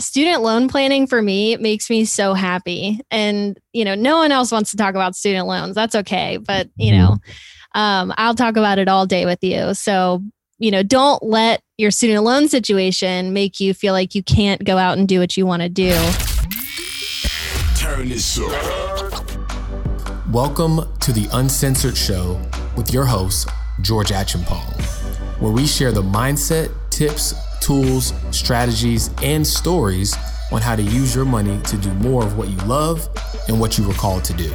student loan planning for me makes me so happy. And, you know, no one else wants to talk about student loans. That's okay. But, you know, mm-hmm. um, I'll talk about it all day with you. So, you know, don't let your student loan situation make you feel like you can't go out and do what you want to do. Turn this up. Welcome to the Uncensored Show with your host, George Achampong, where we share the mindset, tips, tools, strategies, and stories on how to use your money to do more of what you love and what you were called to do.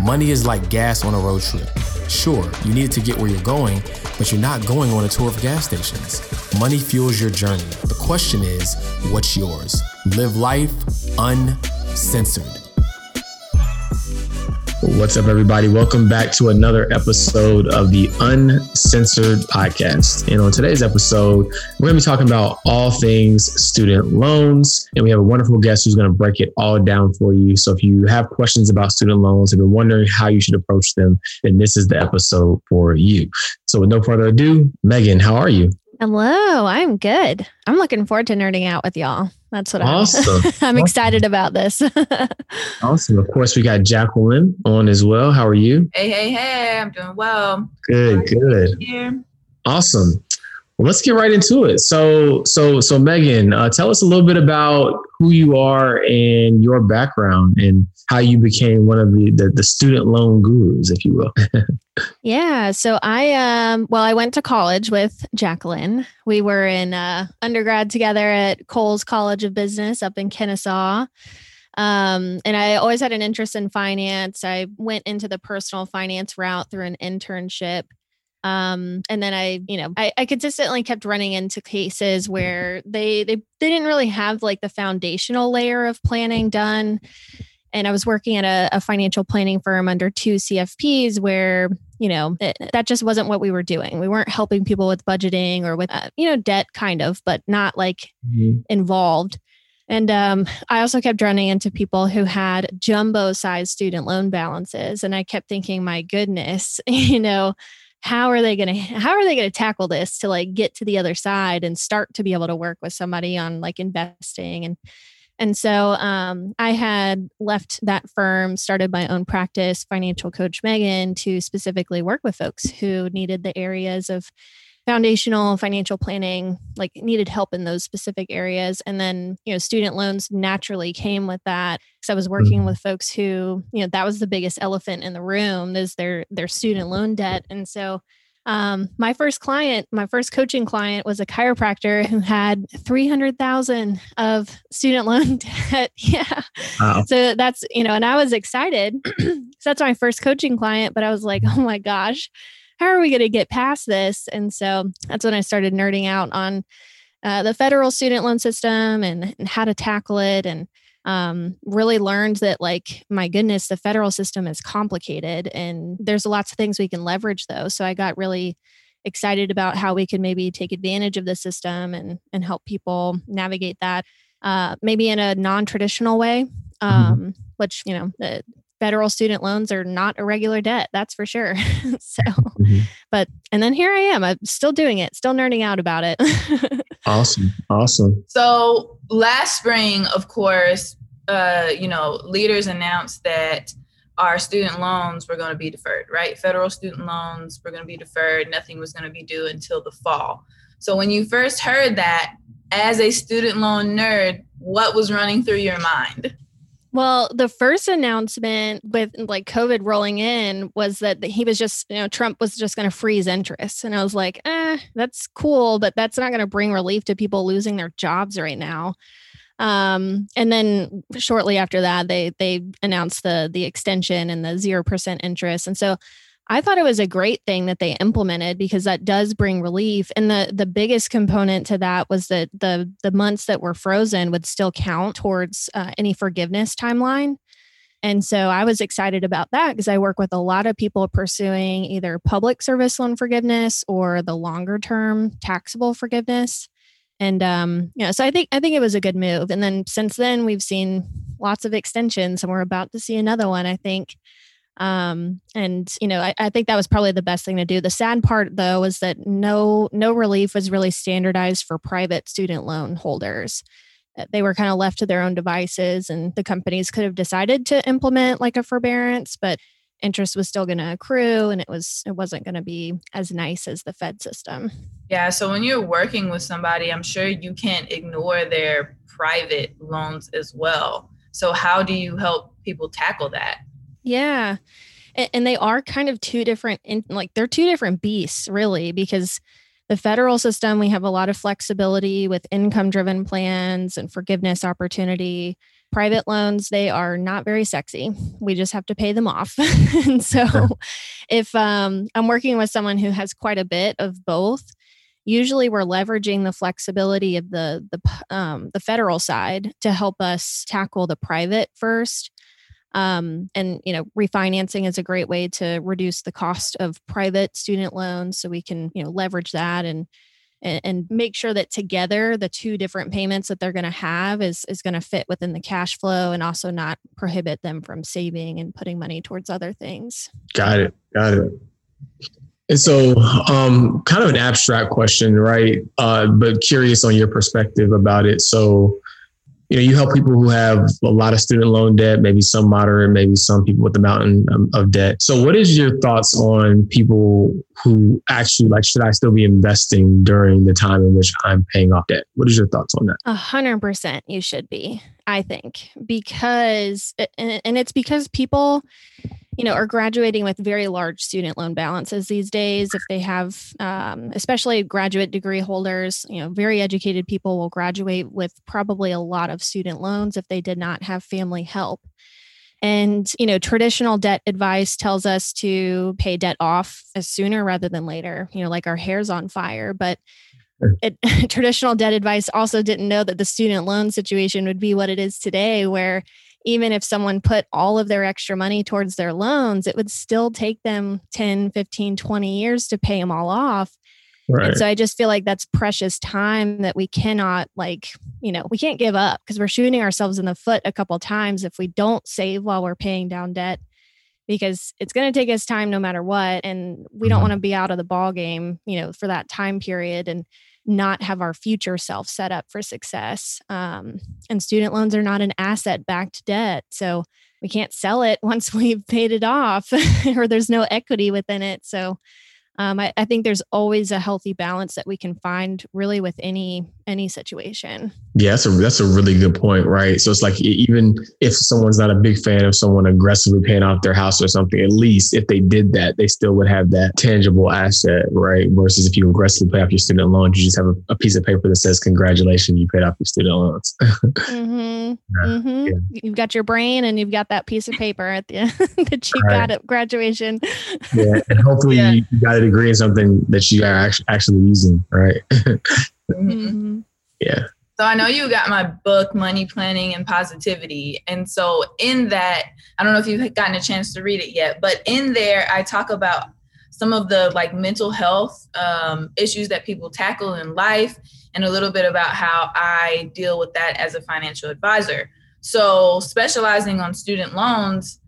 Money is like gas on a road trip. Sure, you need it to get where you're going, but you're not going on a tour of gas stations. Money fuels your journey. The question is, what's yours? Live life uncensored. What's up, everybody? Welcome back to another episode of the Uncensored Podcast. And on today's episode, we're going to be talking about all things student loans. And we have a wonderful guest who's going to break it all down for you. So if you have questions about student loans, if you're wondering how you should approach them, then this is the episode for you. So with no further ado, Megan, how are you? Hello, I'm good. I'm looking forward to nerding out with y'all. That's what awesome. I'm, I'm awesome. excited about this. awesome. Of course, we got Jacqueline on as well. How are you? Hey, hey, hey. I'm doing well. Good, good. Here. Awesome. Well, let's get right into it. So, so, so, Megan, uh, tell us a little bit about who you are and your background, and how you became one of the the, the student loan gurus, if you will. yeah. So I um well, I went to college with Jacqueline. We were in uh, undergrad together at Coles College of Business up in Kennesaw. Um, and I always had an interest in finance. I went into the personal finance route through an internship um and then i you know I, I consistently kept running into cases where they they they didn't really have like the foundational layer of planning done and i was working at a, a financial planning firm under two cfps where you know it, that just wasn't what we were doing we weren't helping people with budgeting or with uh, you know debt kind of but not like mm-hmm. involved and um, I also kept running into people who had jumbo size student loan balances. And I kept thinking, my goodness, you know, how are they going to how are they going to tackle this to like get to the other side and start to be able to work with somebody on like investing? And and so um, I had left that firm, started my own practice, Financial Coach Megan, to specifically work with folks who needed the areas of foundational financial planning like needed help in those specific areas and then you know student loans naturally came with that because i was working mm-hmm. with folks who you know that was the biggest elephant in the room is their their student loan debt and so um, my first client, my first coaching client was a chiropractor who had 300,000 of student loan debt. yeah. Wow. So that's, you know, and I was excited. so that's my first coaching client, but I was like, oh my gosh, how are we going to get past this? And so that's when I started nerding out on uh, the federal student loan system and, and how to tackle it and um, really learned that like my goodness the federal system is complicated and there's lots of things we can leverage though so i got really excited about how we could maybe take advantage of the system and and help people navigate that uh, maybe in a non-traditional way mm-hmm. um, which you know the, federal student loans are not a regular debt that's for sure. So mm-hmm. but and then here i am i'm still doing it still nerding out about it. Awesome awesome. So last spring of course uh you know leaders announced that our student loans were going to be deferred right? Federal student loans were going to be deferred nothing was going to be due until the fall. So when you first heard that as a student loan nerd what was running through your mind well, the first announcement with like COVID rolling in was that he was just, you know, Trump was just going to freeze interest. And I was like, eh, that's cool, but that's not going to bring relief to people losing their jobs right now. Um, and then shortly after that, they they announced the the extension and the zero percent interest. And so I thought it was a great thing that they implemented because that does bring relief. And the the biggest component to that was that the the months that were frozen would still count towards uh, any forgiveness timeline. And so I was excited about that because I work with a lot of people pursuing either public service loan forgiveness or the longer term taxable forgiveness. And um, you know, so I think I think it was a good move. And then since then we've seen lots of extensions and we're about to see another one, I think. Um, and you know, I, I think that was probably the best thing to do. The sad part though was that no no relief was really standardized for private student loan holders. they were kind of left to their own devices and the companies could have decided to implement like a forbearance but interest was still going to accrue and it was it wasn't going to be as nice as the fed system yeah so when you're working with somebody i'm sure you can't ignore their private loans as well so how do you help people tackle that yeah. And, they are kind of two different in, like they're two different beasts really because the federal system we have a lot of flexibility with income driven plans and forgiveness opportunity. Private loans they are not very sexy. We just have to pay them off. And so if um, i'm working with someone who has quite a bit of both usually we're leveraging the flexibility of the the um, the federal side to help us tackle the private first um, and you know refinancing is a great way to reduce the cost of private student loans so we can you know leverage that and and, and make sure that together the two different payments that they're going to have is is going to fit within the cash flow and also not prohibit them from saving and putting money towards other things. Got it. Got it. And so, um, kind of an abstract question, right? Uh, but curious on your perspective about it. So, you know, you help people who have a lot of student loan debt, maybe some moderate, maybe some people with the mountain um, of debt. So, what is your thoughts on people who actually like, should I still be investing during the time in which I'm paying off debt? What is your thoughts on that? A hundred percent, you should be. I think because, and it's because people you know, are graduating with very large student loan balances these days. If they have, um, especially graduate degree holders, you know, very educated people will graduate with probably a lot of student loans if they did not have family help. And, you know, traditional debt advice tells us to pay debt off as sooner rather than later, you know, like our hair's on fire. But it, traditional debt advice also didn't know that the student loan situation would be what it is today, where even if someone put all of their extra money towards their loans, it would still take them 10, 15, 20 years to pay them all off. Right. And so I just feel like that's precious time that we cannot like, you know, we can't give up because we're shooting ourselves in the foot a couple times if we don't save while we're paying down debt because it's going to take us time no matter what and we don't mm-hmm. want to be out of the ball game, you know, for that time period and not have our future self set up for success. Um, and student loans are not an asset backed debt. So we can't sell it once we've paid it off or there's no equity within it. So um, I, I, think there's always a healthy balance that we can find really with any any situation. Yeah, that's a that's a really good point, right? So it's like even if someone's not a big fan of someone aggressively paying off their house or something, at least if they did that, they still would have that tangible asset, right? Versus if you aggressively pay off your student loans, you just have a, a piece of paper that says "Congratulations, you paid off your student loans." mm-hmm. mm-hmm. Yeah. You've got your brain, and you've got that piece of paper at the end that you right. got at graduation. yeah, and hopefully yeah. you got it degree in something that you are actually using, right? mm-hmm. Yeah. So I know you got my book, Money Planning and Positivity. And so in that, I don't know if you've gotten a chance to read it yet, but in there, I talk about some of the like mental health um, issues that people tackle in life and a little bit about how I deal with that as a financial advisor. So, specializing on student loans,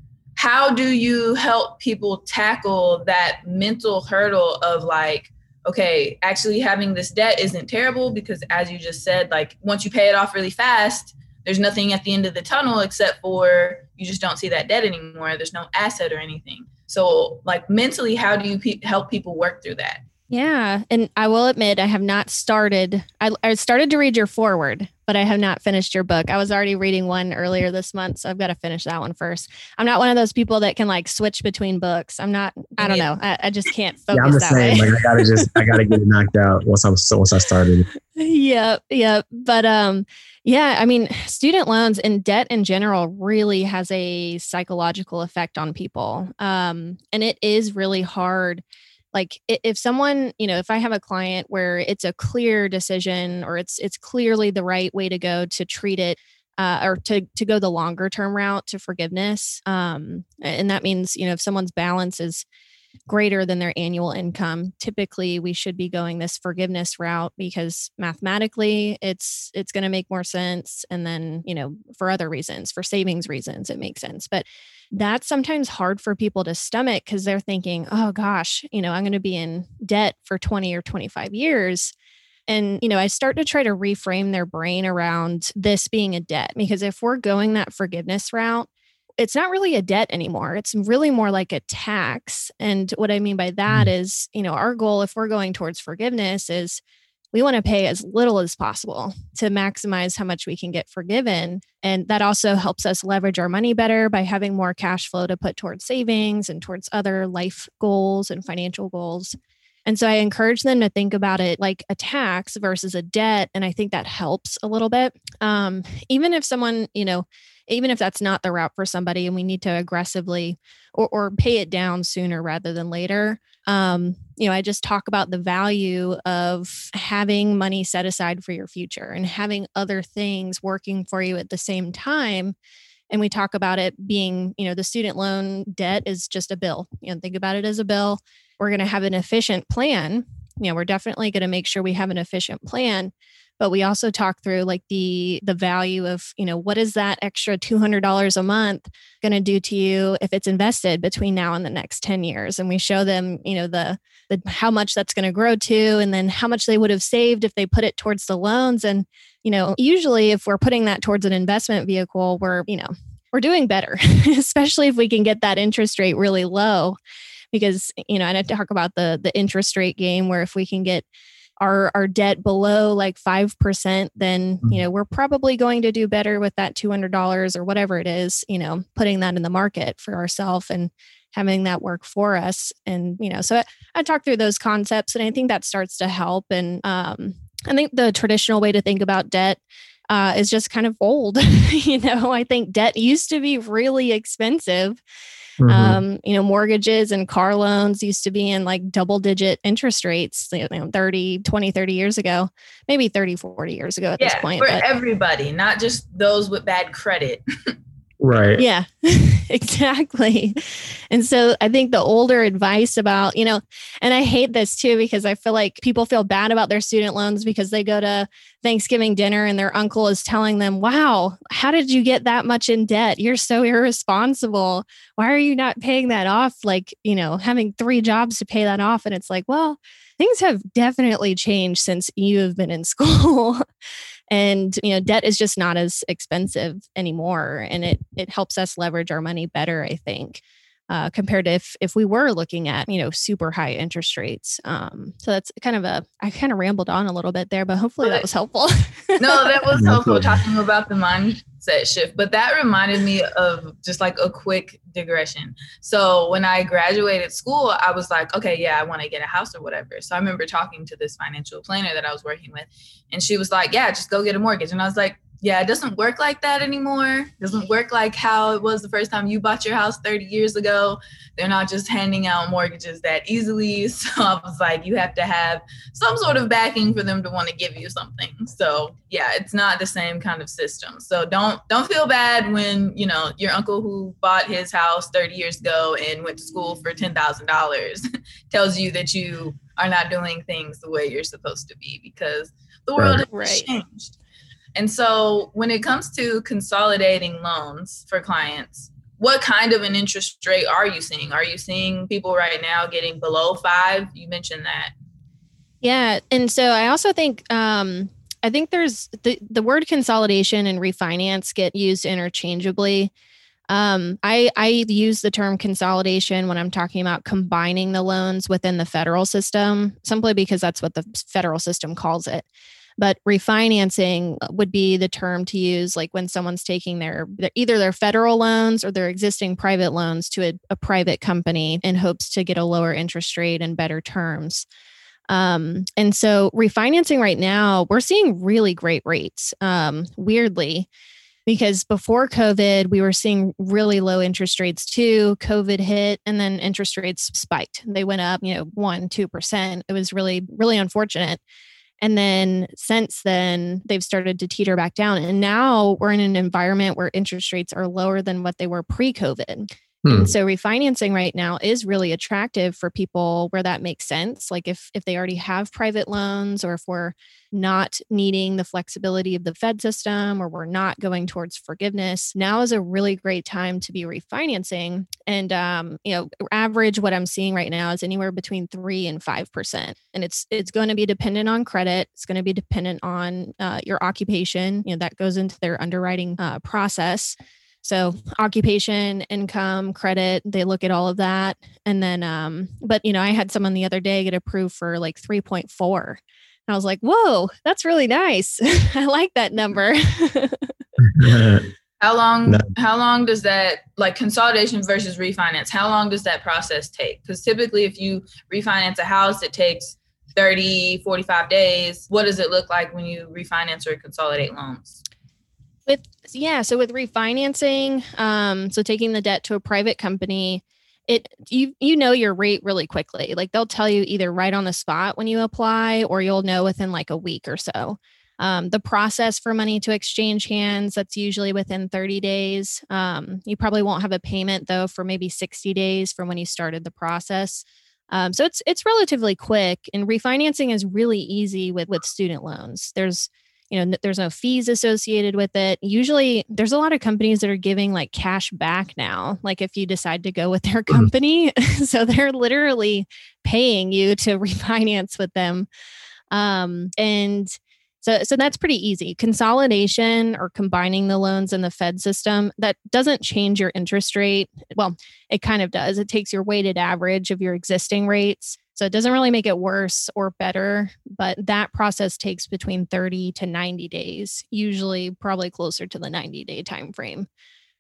how do you help people tackle that mental hurdle of like okay actually having this debt isn't terrible because as you just said like once you pay it off really fast there's nothing at the end of the tunnel except for you just don't see that debt anymore. There's no asset or anything. So like mentally how do you pe- help people work through that yeah. And I will admit, I have not started. I, I started to read your forward, but I have not finished your book. I was already reading one earlier this month. So I've got to finish that one first. I'm not one of those people that can like switch between books. I'm not, I don't know. I, I just can't focus. Yeah, I'm the same. Way. Like I gotta just, I gotta get it knocked out once I'm, once I started. Yep. Yep. But, um, yeah, I mean, student loans and debt in general really has a psychological effect on people. Um, and it is really hard like if someone you know if i have a client where it's a clear decision or it's it's clearly the right way to go to treat it uh, or to to go the longer term route to forgiveness um, and that means you know if someone's balance is greater than their annual income typically we should be going this forgiveness route because mathematically it's it's going to make more sense. And then you know for other reasons for savings reasons it makes sense. But that's sometimes hard for people to stomach because they're thinking oh gosh you know i'm going to be in debt for 20 or 25 years And, you know, I start to try to reframe their brain around this being a debt because if we're going that forgiveness route, it's not really a debt anymore. It's really more like a tax. And what I mean by that mm. you know, our goal, if we're going towards forgiveness, is we want to pay as little as possible to maximize how much we can get forgiven. And that also helps us leverage our money better by having more cash flow to put towards savings and towards other life goals and financial goals. And so I encourage them to think about it like a tax versus a debt. And I think that helps a little bit. Um, even if someone, you know, even if that's not the route for somebody and we need to aggressively or, or pay it down sooner rather than later. Um, you know, I just talk about the value of having money set aside for your future and having other things working for you at the same time. And we talk about it being you know the student loan debt is just a bill. You know think about it as a bill. We're going to have an efficient plan. You know we're definitely going to make sure we have an efficient plan but we also talk through like the the value of you know what is that extra $200 a month going to do to you if it's invested between now and the next 10 years? And we show them you know the, the how much that's going to grow to and then how much they would have saved if they put it towards the loans. And you know usually if we're putting that towards an investment vehicle we're you know we're doing better especially if we can get that interest rate really low. Because you know and i talk about the the interest rate game where if we can get our our debt below like 5% then you mm-hmm. know we're probably going to do better with that $200 or whatever it is you know putting that in the market for ourselves and having that work for us. And you know so I, I talk through those concepts and i think that starts to help. And um, i think the traditional way to think about debt uh, is just kind of old you know i think debt used to be really expensive Mm-hmm. Um, you know, mortgages and car loans used to be in like double digit interest rates, you know, 30, 20, 30 years ago, maybe 30, 40 years ago at yeah, this point. For but, everybody, not just those with bad credit. Right. Yeah, exactly. And so I think the older advice about, you know, and I hate this too because I feel like people feel bad about their student loans because they go to Thanksgiving dinner and their uncle is telling them, wow, how did you get that much in debt? You're so irresponsible. Why are you not paying that off? Like, you know, having three jobs to pay that off. And it's like, well, things have definitely changed since you have been in school and you know debt is just not as expensive anymore and it it helps us leverage our money better i think uh, compared to if if we were looking at you know super high interest rates. Um, so that's kind of a I kind of rambled on a little bit there, but hopefully that was helpful. no, that was helpful talking about the mindset shift. But that reminded me of just like a quick digression. So when I graduated school, I was like, okay, yeah, I want to get a house or whatever. So I remember talking to this financial planner that I was working with, and she was like, yeah, just go get a mortgage. And I was like, yeah, it doesn't work like that anymore. It doesn't work like how it was the first time you bought your house 30 years ago. They're not just handing out mortgages that easily. So I was like, you have to have some sort of backing for them to want to give you something. So yeah, it's not the same kind of system. So don't don't feel bad when, you know, your uncle who bought his house 30 years ago and went to school for $10,000 tells you that you are not doing things the way you're supposed to be because the world right. has changed. And so when it comes to consolidating loans for clients, what kind of an interest rate are you seeing? Are you seeing people right now getting below five? You mentioned that. Yeah. And so I also think, um, I think there's the, the word consolidation and refinance get used interchangeably. Um, I, I use the term consolidation when I'm talking about combining the loans within the federal system, simply because that's what the federal system calls it. But refinancing would be the term to use, like when someone's taking their either their federal loans or their existing private loans to a, a private company in hopes to get a lower interest rate and better terms. Um, and so refinancing right now, we're seeing really great rates. Um, weirdly, because before COVID, we were seeing really low interest rates too. COVID hit and then interest rates spiked. They went up, you know, one, 2%. It was really, really unfortunate. And then since then, they've started to teeter back down. And now we're in an environment where interest rates are lower than what they were pre COVID. Hmm. And so refinancing right now is really attractive for people where that makes sense. Like if if they already have private loans or if we're not needing the flexibility of the Fed system or we're not going towards forgiveness, now is a really great time to be refinancing. And um, you know, average what I'm seeing right now is anywhere between three and five percent. And it's it's going to be dependent on credit. It's going to be dependent on uh, your occupation. You know, that goes into their underwriting uh, process. So occupation, income, credit, they look at all of that. And then, um, but you know, I had someone the other day get approved for like 3.4. And I was like, whoa, that's really nice. I like that number. how long, how long does that like consolidation versus refinance? How long does that process take? Because typically if you refinance a house, it takes 30, 45 days. What does it look like when you refinance or consolidate loans? With yeah, so with refinancing, um, so taking the debt to a private company, it you you know your rate really quickly. Like they'll tell you either right on the spot when you apply, or you'll know within like a week or so. Um, the process for money to exchange hands that's usually within 30 days. Um, you probably won't have a payment though for maybe 60 days from when you started the process. Um, so it's it's relatively quick, and refinancing is really easy with with student loans. There's you know there's no fees associated with it usually there's a lot of companies that are giving like cash back now like if you decide to go with their mm. company so they're literally paying you to refinance with them um, and so, so that's pretty easy. Consolidation or combining the loans in the Fed system that doesn't change your interest rate. Well, it kind of does. It takes your weighted average of your existing rates so it doesn't really make it worse or better, but that process takes between 30 to 90 days, usually probably closer to the 90 day time frame.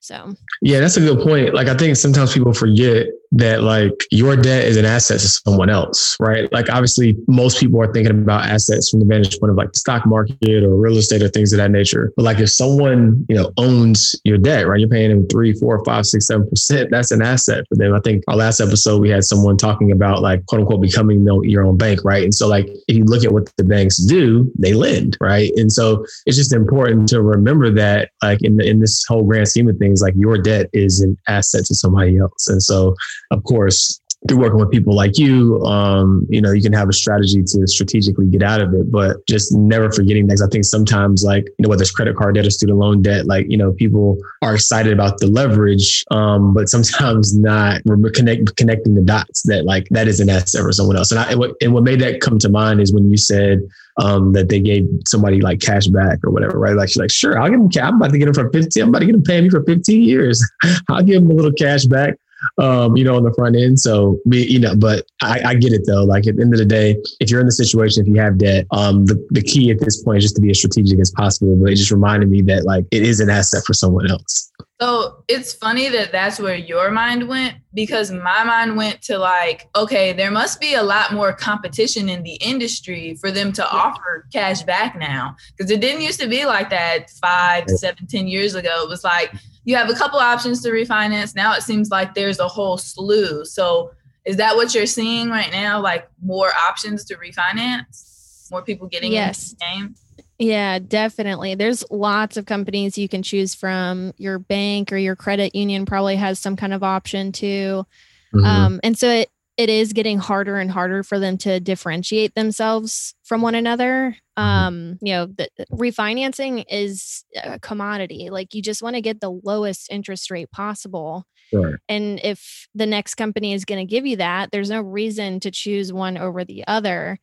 So, yeah, that's a good point. Like, I think sometimes people forget that like your debt is an asset to someone else, right? Like, obviously, most people are thinking about assets from the vantage point of like the stock market or real estate or things of that nature. But like, if someone you know owns your debt, right, you're paying them three, four, five, six, seven percent. That's an asset for them. I think our last episode we had someone talking about like quote unquote becoming your own bank, right? And so like, if you look at what the banks do, they lend, right? And so it's just important to remember that like in the, in this whole grand scheme of things things like your debt is an asset to somebody else. And so, of course, through working with people like you, um, you know, you can have a strategy to strategically get out of it, but just never forgetting things. I think sometimes like, you know, whether it's credit card debt or student loan debt, like, you know, people are excited about the leverage, um, but sometimes not connect, connecting the dots that like, that is an asset for someone else. And, I, and, what, and what made that come to mind is when you said, um, that they gave somebody like cash back or whatever, right? Like she's like, sure, I'll give them. I'm about to get them for 15. I'm about to get them paying me for 15 years. I'll give them a little cash back um, you know, on the front end. So, we, you know, but I, I, get it though. Like at the end of the day, if you're in the situation, if you have debt, um, the, the key at this point is just to be as strategic as possible. But it just reminded me that like it is an asset for someone else. So it's funny that that's where your mind went because my mind went to like, okay, there must be a lot more competition in the industry for them to offer cash back now. Because it didn't used to be like that five, seven, ten years ago. It was like, you have a couple options to refinance. Now it seems like there's a whole slew. So is that what you're seeing right now? Like more options to refinance? More people getting yes. game? Yeah, definitely. There's lots of companies you can choose from. Your bank or your credit union probably has some kind of option too. Mm-hmm. Um, and so it, it is getting harder and harder for them to differentiate themselves from one another. Mm-hmm. Um, you know, the, refinancing is a commodity. Like you just want to get the lowest interest rate possible. Sure. And if the next company is going to give you that, there's no reason to choose one over the other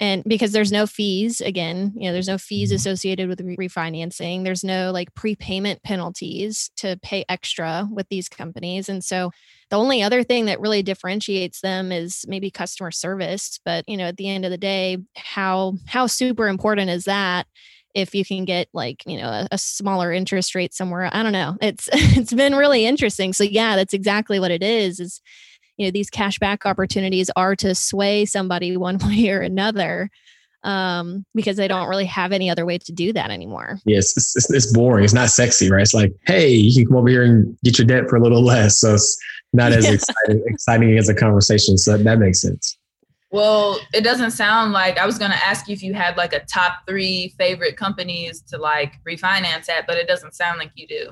and because there's no fees again you know there's no fees mm-hmm. associated with refinancing. There's no like prepayment penalties to pay extra with these companies. And so the only other thing that really differentiates them is maybe customer service. But you know at the end of the day how how super important is that if you can get like you know a, a, smaller interest rate somewhere? I don't know. It's it's been really interesting. So yeah that's exactly what it is is you know these cashback opportunities are to sway somebody one way or another um, because they don't really have any other way to do that anymore. Yes, it's, it's, it's, boring. It's not sexy, right? It's like, hey, you can come over here and get your debt for a little less. So it's not as yeah. exciting, exciting as a conversation. So that makes sense. Well, it doesn't sound like I was going to ask you if you had like a top three favorite companies to like refinance at, but it doesn't sound like you do.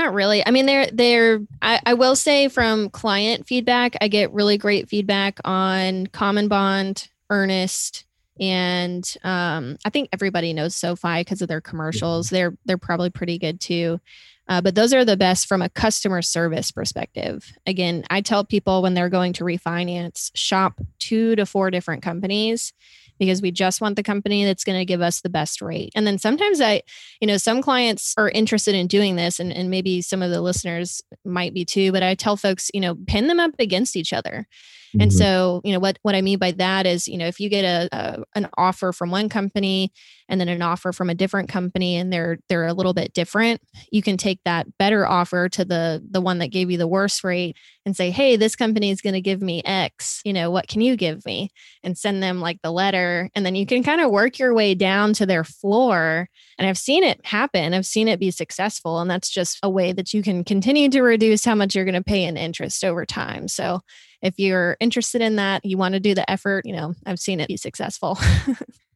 Not really. I mean, they're they're. I, I will say from client feedback, I get really great feedback on CommonBond, Earnest, and um, I think everybody knows SoFi because of their commercials. Mm-hmm. They're they're probably pretty good too. Uh, but those are the best from a customer service perspective. Again, I tell people when they're going to refinance, shop two to four different companies because we just want the company that's going to give us the best rate. And then sometimes I, you know, some clients are interested in doing this, and, and maybe some of the listeners might be too, but I tell folks, you know, pin them up against each other. Mm-hmm. And so, you know, what what I mean by that is, you know, if you get a, a, an offer from one company and then an offer from a different company and they're they're a little bit different, you can take that better offer to the the one that gave you the worst rate and say, "Hey, this company is going to give me X, you know, what can you give me?" and send them like the letter and then you can kind of work your way down to their floor. And I've seen it happen. I've seen it be successful and that's just a way that you can continue to reduce how much you're going to pay in interest over time. So, if you're interested in that, you want to do the effort, you know, I've seen it be successful.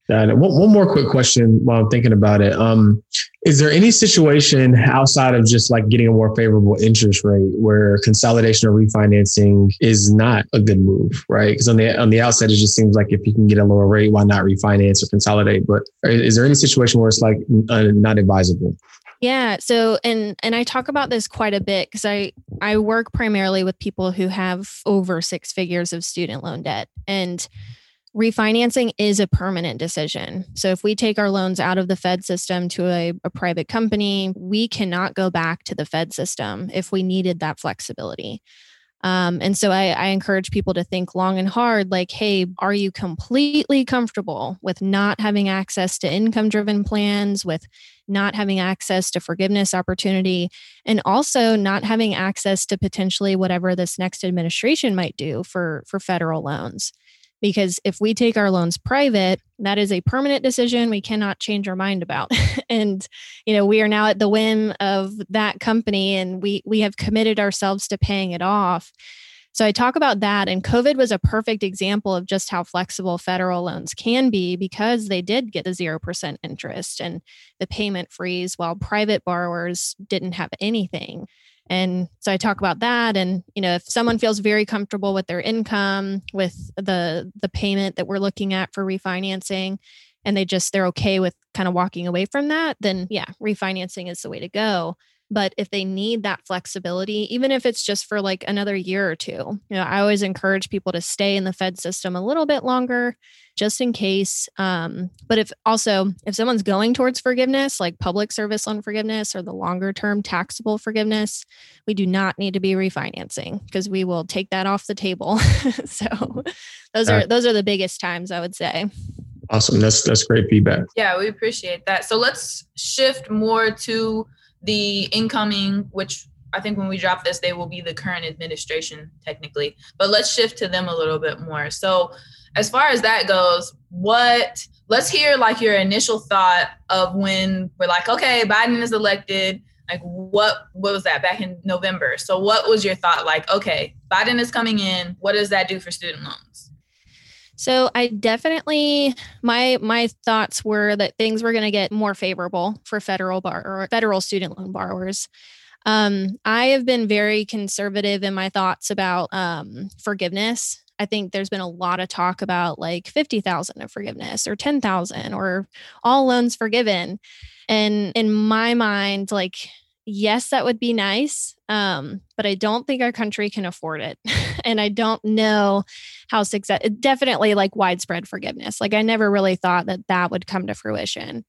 one, one more quick question while I'm thinking about it. Um, is there any situation outside of just like getting a more favorable interest rate where consolidation or refinancing is not a good move, right? Because on the on the outset, it just seems like if you can get a lower rate, why not refinance or consolidate? But is there any situation where it's like uh, not advisable? Yeah. So and and I talk about this quite a bit because I I work primarily with people who have over six figures of student loan debt. And refinancing is a permanent decision. So if we take our loans out of the Fed system to a, a private company, we cannot go back to the Fed system if we needed that flexibility. Um, and so I, I, encourage people to think long and hard like, hey, are you completely comfortable with not having access to income driven plans, with not having access to forgiveness opportunity, and also not having access to potentially whatever this next administration might do for, for federal loans? Because if we take our loans private that is a permanent decision we cannot change our mind about and you know we are now at the whim of that company and we we have committed ourselves to paying it off so I talk about that. And COVID was a perfect example of just how flexible federal loans can be because they did get the 0% interest and the payment freeze, while private borrowers didn't have anything. And so I talk about that. And you know if someone feels very comfortable with their income with the the payment that we're looking at for refinancing and they just they're okay with kind of walking away from that then yeah refinancing is the way to go but if they need that flexibility, even if it's just for like another year or two, you know, I always encourage people to stay in the Fed system a little bit longer just in case. Um, but if also, if someone's going towards forgiveness, like public service loan forgiveness or the longer term taxable forgiveness, we do not need to be refinancing because we will take that off the table. so those are those are the biggest times I would say. Awesome. That's that's great feedback. Yeah, we appreciate that. So let's shift more to the incoming, which I think when we drop this, they will be the current administration technically. But let's shift to them a little bit more. So, as far as that goes, what let's hear like your initial thought of when we're like, okay, Biden is elected. Like what what was that back in November? So what was your thought like, okay, Biden is coming in. What does that do for student loans? So I definitely my my thoughts were that things were going to get more favorable for federal bar or federal student loan borrowers. Um, I have been very conservative in my thoughts about um, forgiveness. I think there's been a lot of talk about like 50,000 of forgiveness or 10,000 or all loans forgiven. And in my mind, like yes, that would be nice. Um, but I don't think our country can afford it. and I don't know how success, definitely like widespread forgiveness. Like I never really thought that that would come to fruition.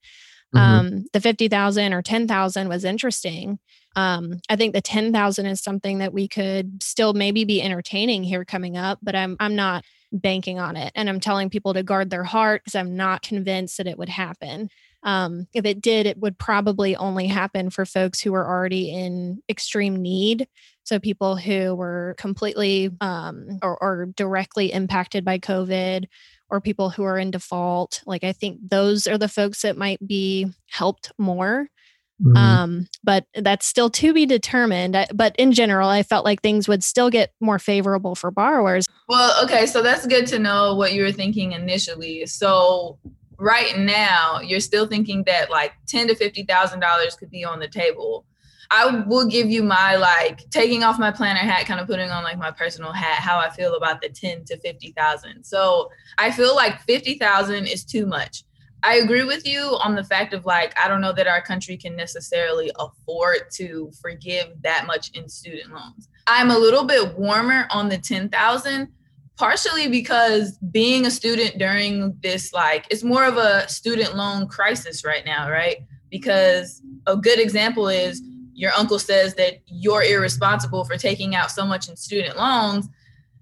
Mm-hmm. Um, the 50,000 or 10,000 was interesting. Um, I think the 10,000 is something that we could still maybe be entertaining here coming up, but I'm, I'm not banking on it. And I'm telling people to guard their heart because I'm not convinced that it would happen. Um, if it did, it would probably only happen for folks who were already in extreme need. So people who were completely um, or, or directly impacted by COVID or people who are in default. Like I think those are the folks that might be helped more. Mm-hmm. Um, but that's still to be determined. But in general, I felt like things would still get more favorable for borrowers. Well, okay, so that's good to know what you were thinking initially. So right now you're still thinking that like ten to fifty thousand dollars could be on the table, I will give you my like taking off my planner hat, kind of putting on like my personal hat, how I feel about the ten to fifty thousand. So I feel like fifty thousand is too much. I agree with you on the fact of like, I don't know that our country can necessarily afford to forgive that much in student loans. I'm a little bit warmer on the 10,000 partially because being a student during this like it's more of a student loan crisis right now, right? Because a good example is your uncle says that you're irresponsible for taking out so much in student loans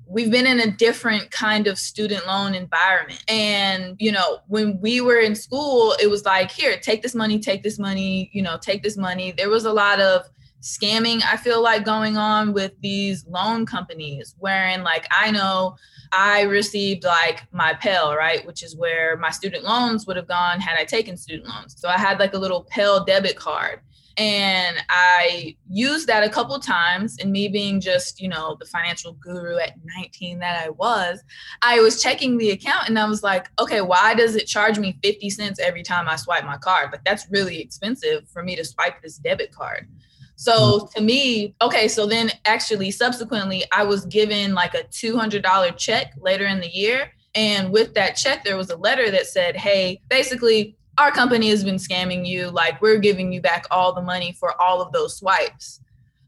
we've been in a different kind of student loan environment. And, you know, when we were in school, it was like, here, take this money, take this money, you know, take this money. There was a lot of scamming, I feel like, going on with these loan companies, wherein, like, I know I received like my Pell, right, which is where my student loans would have gone had I taken student loans. So I had like a little Pell debit card and I used that a couple times. And me being just, you know, the financial guru at 19 that I was, I was checking the account and I was like, okay, why does it charge me 50 cents every time I swipe my card? Like, that's really expensive for me to swipe this debit card. So hmm. to me, okay, so then actually subsequently, I was given like a $200 check later in the year. And with that check, there was a letter that said, hey, basically, our company has been scamming you. Like, we're giving you back all the money for all of those swipes.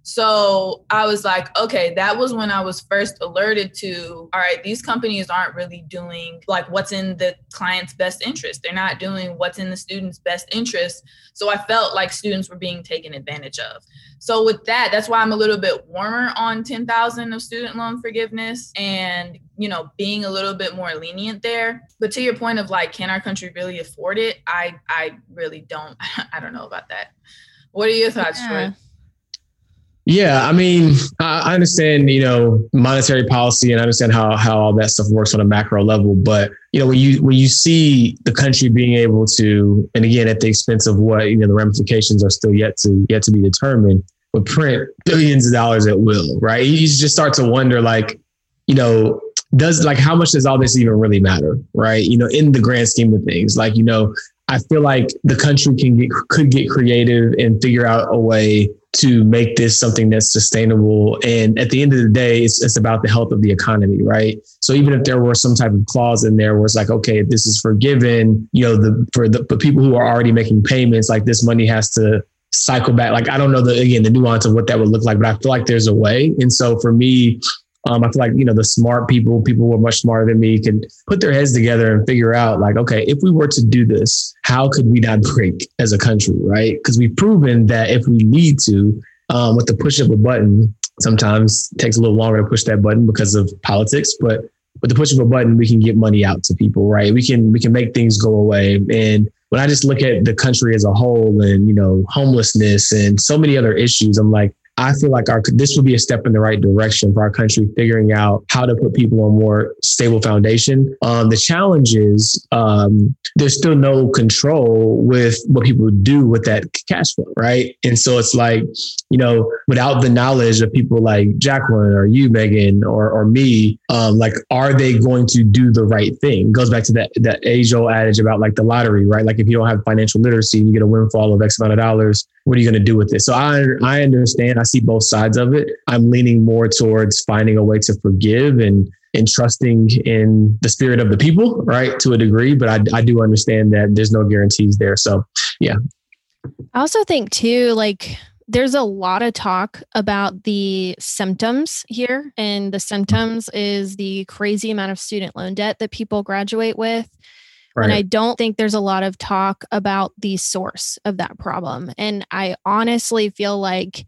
So I was like, okay, that was when I was first alerted to, all right, these companies aren't really doing like what's in the client's best interest. They're not doing what's in the student's best interest. So I felt like students were being taken advantage of. So with that, that's why I'm a little bit warmer on 10,000 of student loan forgiveness and, you know, being a little bit more lenient there. But to your point of like, can our country really afford it? I, I really don't, I don't know about that. What are your thoughts, yeah. Troy? Yeah, I mean, I understand, you know, monetary policy and I understand how how all that stuff works on a macro level. But you know, when you when you see the country being able to, and again, at the expense of what you know, the ramifications are still yet to yet to be determined, but print billions of dollars at will, right? You just start to wonder, like, you know, does like how much does all this even really matter, right? You know, in the grand scheme of things, like you know, I feel like the country can get could get creative and figure out a way to make this something that's sustainable. And at the end of the day, it's, it's about the health of the economy, right? So even if there were some type of clause in there where it's like, okay, if this is forgiven, you know, the for the for people who are already making payments, like this money has to cycle back. Like I don't know the again the nuance of what that would look like, but I feel like there's a way. And so for me, um, I feel like you know the smart people, people who are much smarter than me, can put their heads together and figure out like, okay, if we were to do this, how could we not break as a country, right? Because we've proven that if we need to, um, with the push of a button, sometimes takes a little longer to push that button because of politics, but with the push of a button, we can get money out to people, right? We can we can make things go away. And when I just look at the country as a whole, and you know, homelessness and so many other issues, I'm like, I feel like our this would be a step in the right direction for our country, figuring out how to put people on more stable foundation. Um, the challenge is um, there's still no control with what people do with that cash flow, right? And so it's like, you know, without the knowledge of people like Jacqueline or you, Megan, or or me, um, like, are they going to do the right thing? It goes back to that that age old adage about like the lottery, right? Like if you don't have financial literacy and you get a windfall of X amount of dollars, what are you going to do with it? So I I understand. I see both sides of it. I'm leaning more towards finding a way to forgive and and trusting in the spirit of the people, right, to a degree. But I I do understand that there's no guarantees there. So yeah. I also think too, like there's a lot of talk about the symptoms here. And the symptoms is the crazy amount of student loan debt that people graduate with. Right. And I don't think there's a lot of talk about the source of that problem. And I honestly feel like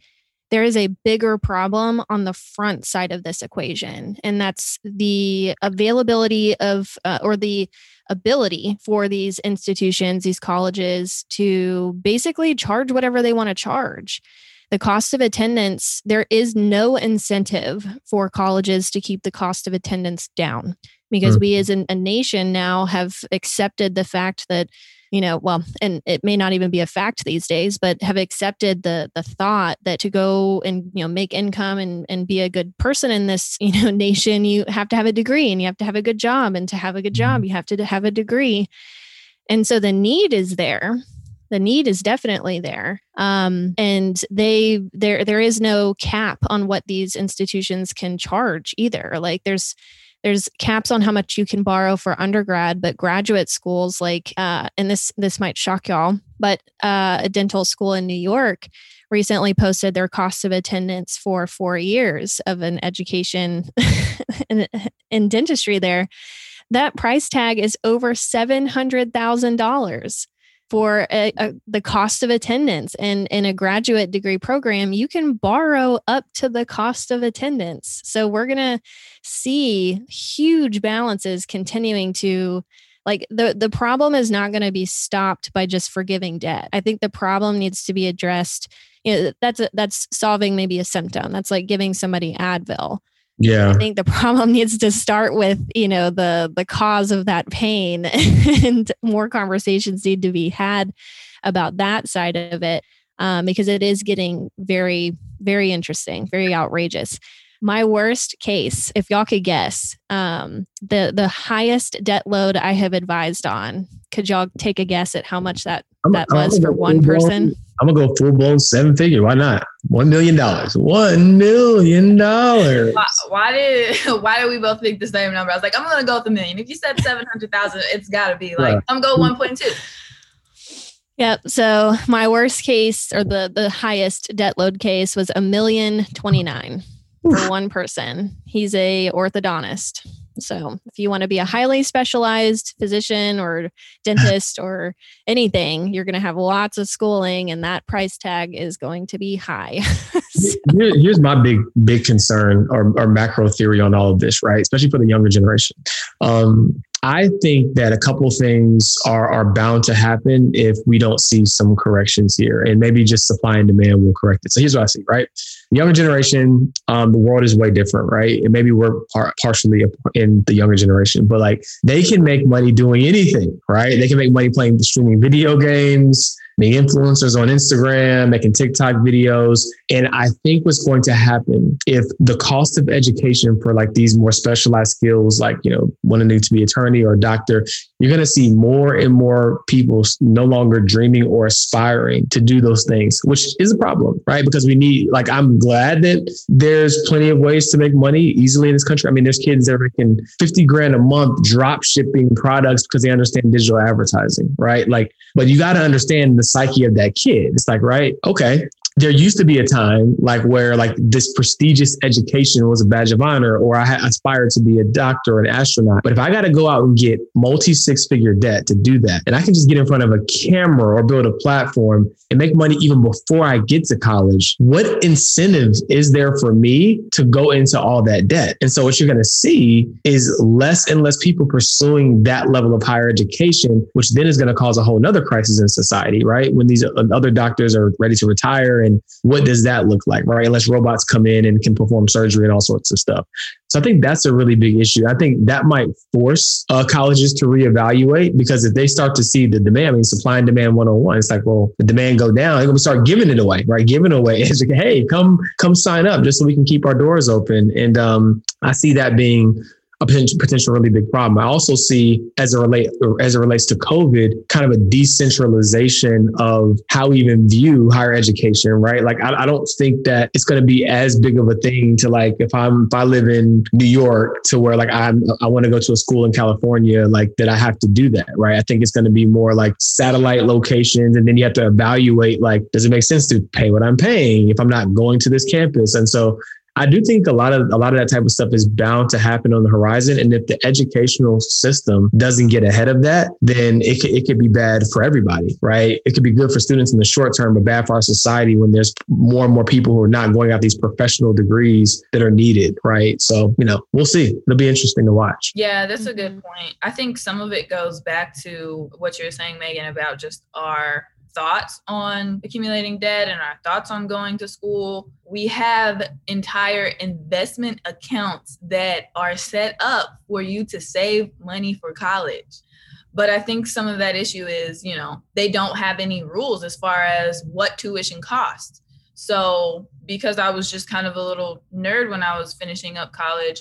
there is a bigger problem on the front side of this equation, and that's the availability of uh, or the ability for these institutions, these colleges to basically charge whatever they want to charge. The cost of attendance, there is no incentive for colleges to keep the cost of attendance down because mm-hmm. we as a, a nation now have accepted the fact that you know well and it may not even be a fact these days but have accepted the the thought that to go and you know make income and and be a good person in this you know nation you have to have a degree and you have to have a good job and to have a good job mm-hmm. you have to have a degree And so the need is there. The need is definitely there. Um, and they there there is no cap on what these institutions can charge either. Like there's there's caps on how much you can borrow for undergrad, but graduate schools like uh, and this this might shock y'all, but uh, a dental school in New York recently posted their cost of attendance for four years of an education in, in dentistry there. That price tag is over $700,000 for a, a, the cost of attendance. And in a graduate degree program, you can borrow up to the cost of attendance. So we're going to see huge balances continuing to like the the problem is not going to be stopped by just forgiving debt i think the problem needs to be addressed you know, that's a, that's solving maybe a symptom that's like giving somebody advil yeah. I think the problem needs to start with you know the the cause of that pain and more conversations need to be had about that side of it um, because it is getting very very interesting very outrageous my worst case, if y'all could guess, um, the the highest debt load I have advised on. Could y'all take a guess at how much that I'm, that was for one person? I'm gonna go full blown seven figure. Why not? One million dollars. One million dollars. Why, why, did why did we both think the same number? I was like, I'm gonna go with a million. If you said seven hundred thousand, it's gotta be like yeah. I'm going one point two. Yep. So my worst case or the the highest debt load case was a million twenty nine for one person. He's a orthodontist. So if you want to be a highly specialized physician or dentist or anything, you're going to have lots of schooling and that price tag is going to be high. so. Here's my big, big concern or, or, macro theory on all of this, right? Especially for the younger generation. Um, I think that a couple things are are bound to happen if we don't see some corrections here, and maybe just supply and demand will correct it. So here's what I see. Right, the younger generation, um, the world is way different, right? And maybe we're par- partially in the younger generation, but like they can make money doing anything, right? They can make money playing streaming video games being influencers on Instagram, making TikTok videos. And I think what's going to happen if the cost of education for like these more specialized skills, like, you know, wanting to be attorney or doctor, you're going to see more and more people no longer dreaming or aspiring to do those things, which is a problem, right? Because we need, like, I'm glad that there's plenty of ways to make money easily in this country. I mean, there's kids that are making 50 grand a month drop shipping products because they understand digital advertising, right? Like, but you got to understand the psyche of that kid. It's like, right, okay, there used to be a time like where like this prestigious education was a badge of honor or i aspired to be a doctor or an astronaut. But if i got to go out and get multi six figure debt to do that and i can just get in front of a camera or build a platform and make money even before i get to college what incentive is there for me to go into all that debt? And so what you're going to see is less and less people pursuing that level of higher education which then is going to cause a whole nother crisis in society right? When these uh, other doctors are ready to retire and what does that look like, right? Unless robots come in and can perform surgery and all sorts of stuff. So I think that's a really big issue. I think that might force uh, colleges to reevaluate because if they start to see the demand, I mean, supply and demand 101, it's like, well, the demand go down, they're going to start giving it away, right? Giving away. It's like, hey, come, come sign up just so we can keep our doors open. And um, I see that being a potential, really big problem. I also see as it relate as it relates to COVID, kind of a decentralization of how we even view higher education, right? Like I, I don't think that it's going to be as big of a thing to like if I'm if I live in New York to where like I'm I want to go to a school in California, like that I have to do that, right? I think it's going to be more like satellite locations, and then you have to evaluate like does it make sense to pay what I'm paying if I'm not going to this campus, and so I do think a lot of a lot of that type of stuff is bound to happen on the horizon. And if the educational system doesn't get ahead of that, then it could, it could be bad for everybody, right? It could be good for students in the short term, but bad for our society when there's more and more people who are not going out these professional degrees that are needed, right? So, you know, we'll see. It'll be interesting to watch. Yeah, that's a good mm-hmm. point. I think some of it goes back to what you're saying, Meagan, about just our thoughts on accumulating debt and our thoughts on going to school. We have entire investment accounts that are set up for you to save money for college. But I think some of that issue is, you know, they don't have any rules as far as what tuition costs. So, because I was just kind of a little nerd when I was finishing up college,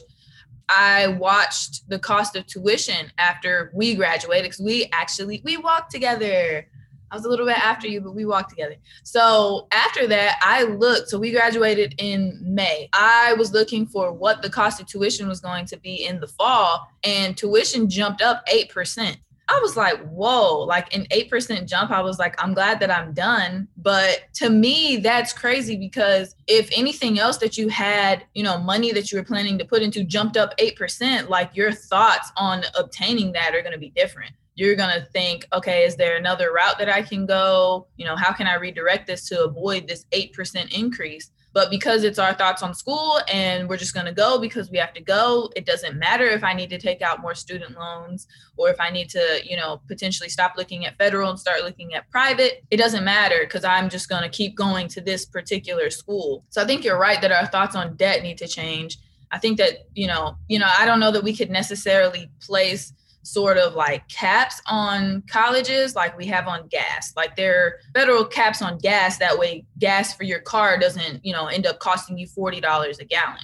I watched the cost of tuition after we graduated because we actually we walked together. I was a little bit after you, but we walked together. So after that, I looked. So we graduated in May. I was looking for what the cost of tuition was going to be in the fall, and tuition jumped up 8%. I was like, whoa, like an 8% jump. I was like, I'm glad that I'm done. But to me, that's crazy because if anything else that you had, you know, money that you were planning to put into jumped up 8%, like your thoughts on obtaining that are going to be different. You're going to think, okay, is there another route that I can go? You know, how can I redirect this to avoid this 8% increase? But because it's our thoughts on school and we're just going to go because we have to go, it doesn't matter if I need to take out more student loans or if I need to, you know, potentially stop looking at federal and start looking at private. It doesn't matter because I'm just going to keep going to this particular school. So I think you're right that our thoughts on debt need to change. I think that, you know, you know, I don't know that we could necessarily place sort of like caps on colleges like we have on gas. Like there are federal caps on gas that way gas for your car doesn't you know end up costing you $40 a gallon.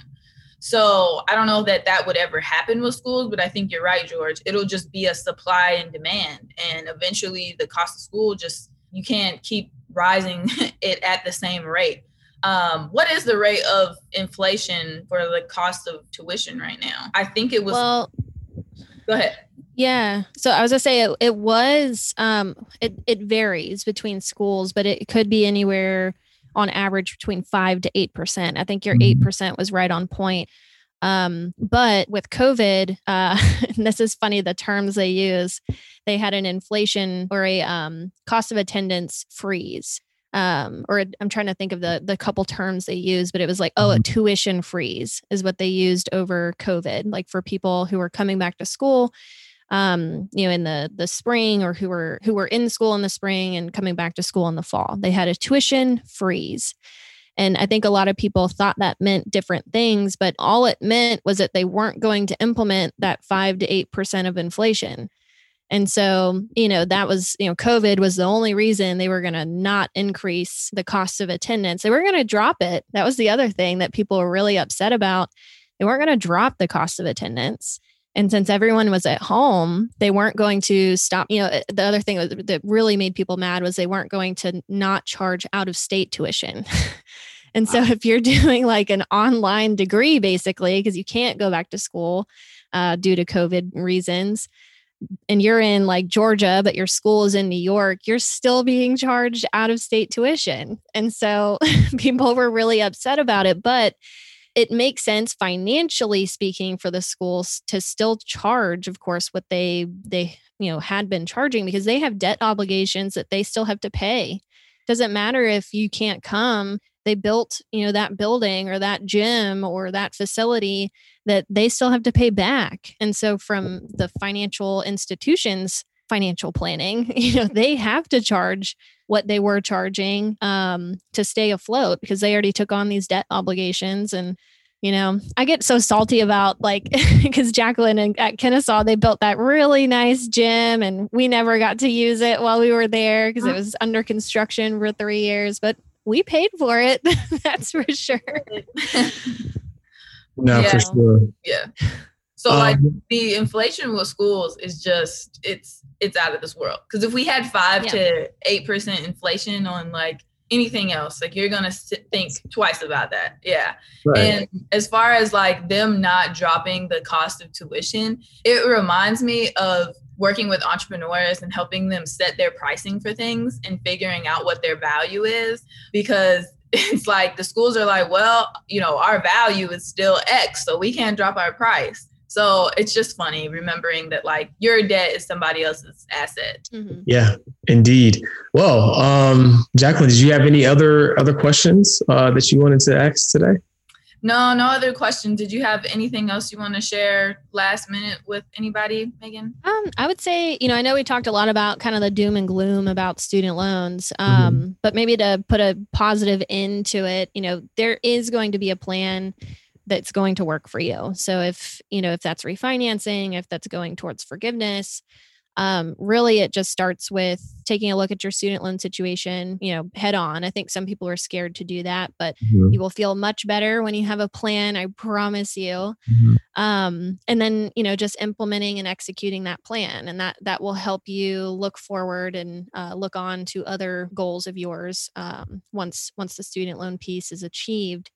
So i don't know that that would ever happen with schools but i think you're right george. It'll just be a supply and demand and eventually the cost of school just you can't keep rising it at the same rate. Um, what is the rate of inflation for the cost of tuition right now? I think it was well go ahead yeah. So I was gonna say it, it was um it, it varies between schools, but it could be anywhere on average between five to eight percent. I think your eight Mhm. percent was right on point. Um, but with COVID, uh, and this is funny the terms they use, they had an inflation or a um, cost of attendance freeze. Um, or I'm trying to think of the the couple terms they use, but it was like, oh, a tuition freeze is what they used over COVID, like for people who were coming back to school um you know in the the spring or who were who were in school in the spring and coming back to school in the fall. They had a tuition freeze. And i think a lot of people thought that meant different things but all it meant was that they weren't going to implement that 5 to 8% of inflation. And so you know that was you know covid was the only reason they were going to not increase the cost of attendance. They were going to drop it. That was the other thing that people were really upset about. They weren't going to drop the cost of attendance and since everyone was at home, they weren't going to stop. You know, eh, the other thing that really made people mad was they weren't going to not charge out of state tuition. and so if you're doing like an online degree, basically, because you can't go back to school uh, due to COVID reasons, and you're in like Georgia, but your school is in New York, you're still being charged out of state tuition. And so people were really upset about it. But it makes sense financially speaking for the schools to still charge of course what they they you know had been charging because they have debt obligations that they still have to pay. Doesn't matter if you can't come they built you know that building or that gym or that facility that they still have to pay back. And so from the financial institutions financial planning. You know they have to charge what they were charging um, to stay afloat because they already took on these debt obligations. And you know i get so salty about like because jacqueline and at kennesaw they built that really nice gym and we never got to use it while we were there because it was under construction for three years but we paid for it that's for sure. No, Yeah. for sure. yeah. So like Um, the inflation with schools is just it's it's out of this world because if we had five Yeah. to eight percent inflation on like anything else like you're gonna sit, think twice about that yeah right. and as far as like them not dropping the cost of tuition it reminds me of working with entrepreneurs and helping them set their pricing for things and figuring out what their value is because it's like the schools are like well you know our value is still x so we can't drop our price so it's just funny remembering that like your debt is somebody else's asset Mhm. Yeah, indeed. Well, um, Jacqueline, did you have any other other questions uh, that you wanted to ask today? no no other questions did you have anything else you want to share last minute with anybody meagan Um, I would say, you know, I know we talked a lot about kind of the doom and gloom about student loans, um, but maybe to put a positive end to it, you know, there is going to be a plan that's going to work for you. So if, you know, if that's refinancing, if that's going towards forgiveness, um, really it just starts with taking a look at your student loan situation you know head on i think some people are scared to do that but mm-hmm. you will feel much better when you have a plan i promise you mm-hmm. um, and then you know just implementing and executing that plan and that that will help you look forward and uh, look on to other goals of yours um, once once the student loan piece is achieved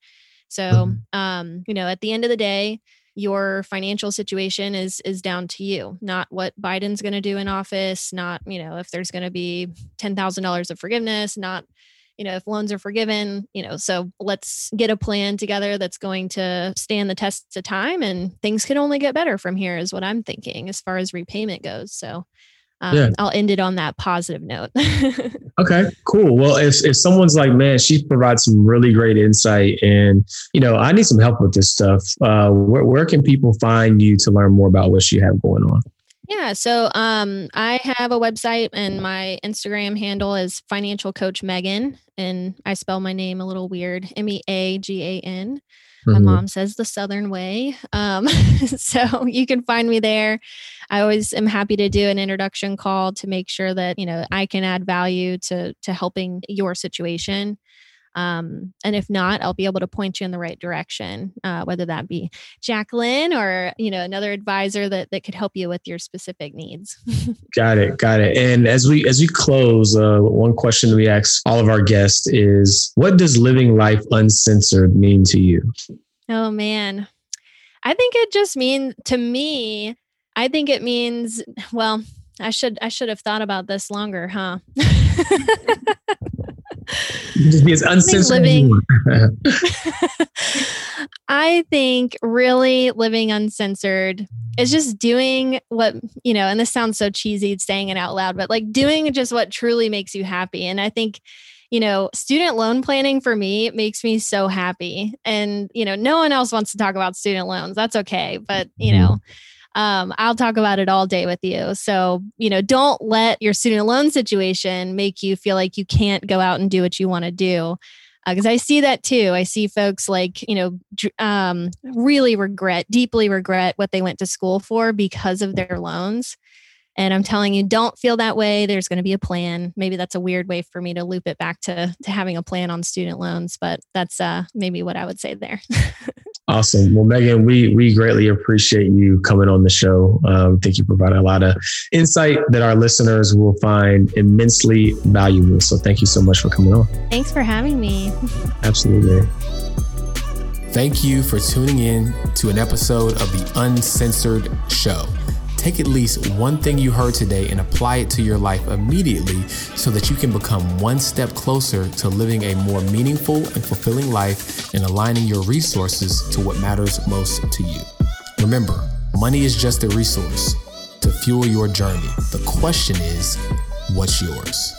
so mm-hmm. um, you know at the end of the day your financial situation is is down to you not what biden's going to do in office not you know if there's going to be $10000 of forgiveness not you know if loans are forgiven you know so let's get a plan together that's going to stand the test of time and things can only get better from here is what i'm thinking as far as repayment goes so um, yeah. I'll end it on that positive note. okay, cool. Well, if, if someone's like, man, she provides some really great insight and, you know, I need some help with this stuff. Uh, where, where can people find you to learn more about what you have going on? Yeah, so um, I have a website and my Instagram handle is financial coach Meagan, and I spell my name a little weird, M E A G A N. My mm-hmm. mom says the Southern way. Um, so you can find me there. I always am happy to do an introduction call to make sure that, you know, I can add value to to helping your situation. Um, and if not, I'll be able to point you in the right direction, uh, whether that be Jacqueline or you know another advisor that that could help you with your specific needs. got it, got it. And as we as we close, uh, one question we ask all of our guests is, what does living life uncensored mean to you? Oh man, I think it just means to me. I think it means well. I should I should have thought about this longer, huh? just be as uncensored. Living, I think really living uncensored is just doing what, you know, and this sounds so cheesy saying it out loud, but like doing just what truly makes you happy. And I think, you know, student loan planning for me makes me so happy. And, you know, no one else wants to talk about student loans. That's okay. But, you know, mm-hmm um, I'll talk about it all day with you. So, you know, don't let your student loan situation make you feel like you can't go out and do what you want to do. Because uh, I see that too. I see folks like, you know, um, really regret, deeply regret what they went to school for because of their loans. And I'm telling you, don't feel that way. There's going to be a plan. Maybe that's a weird way for me to loop it back to, to having a plan on student loans, but that's uh, maybe what I would say there. Awesome. Well, Meagan, we we greatly appreciate you coming on the show. Um, I think you provide a lot of insight that our listeners will find immensely valuable. So thank you so much for coming on. Thanks for having me. Absolutely. Thank you for tuning in to an episode of the Uncensored Show. Take at least one thing you heard today and apply it to your life immediately so that you can become one step closer to living a more meaningful and fulfilling life and aligning your resources to what matters most to you. Remember, money is just a resource to fuel your journey. The question is, what's yours?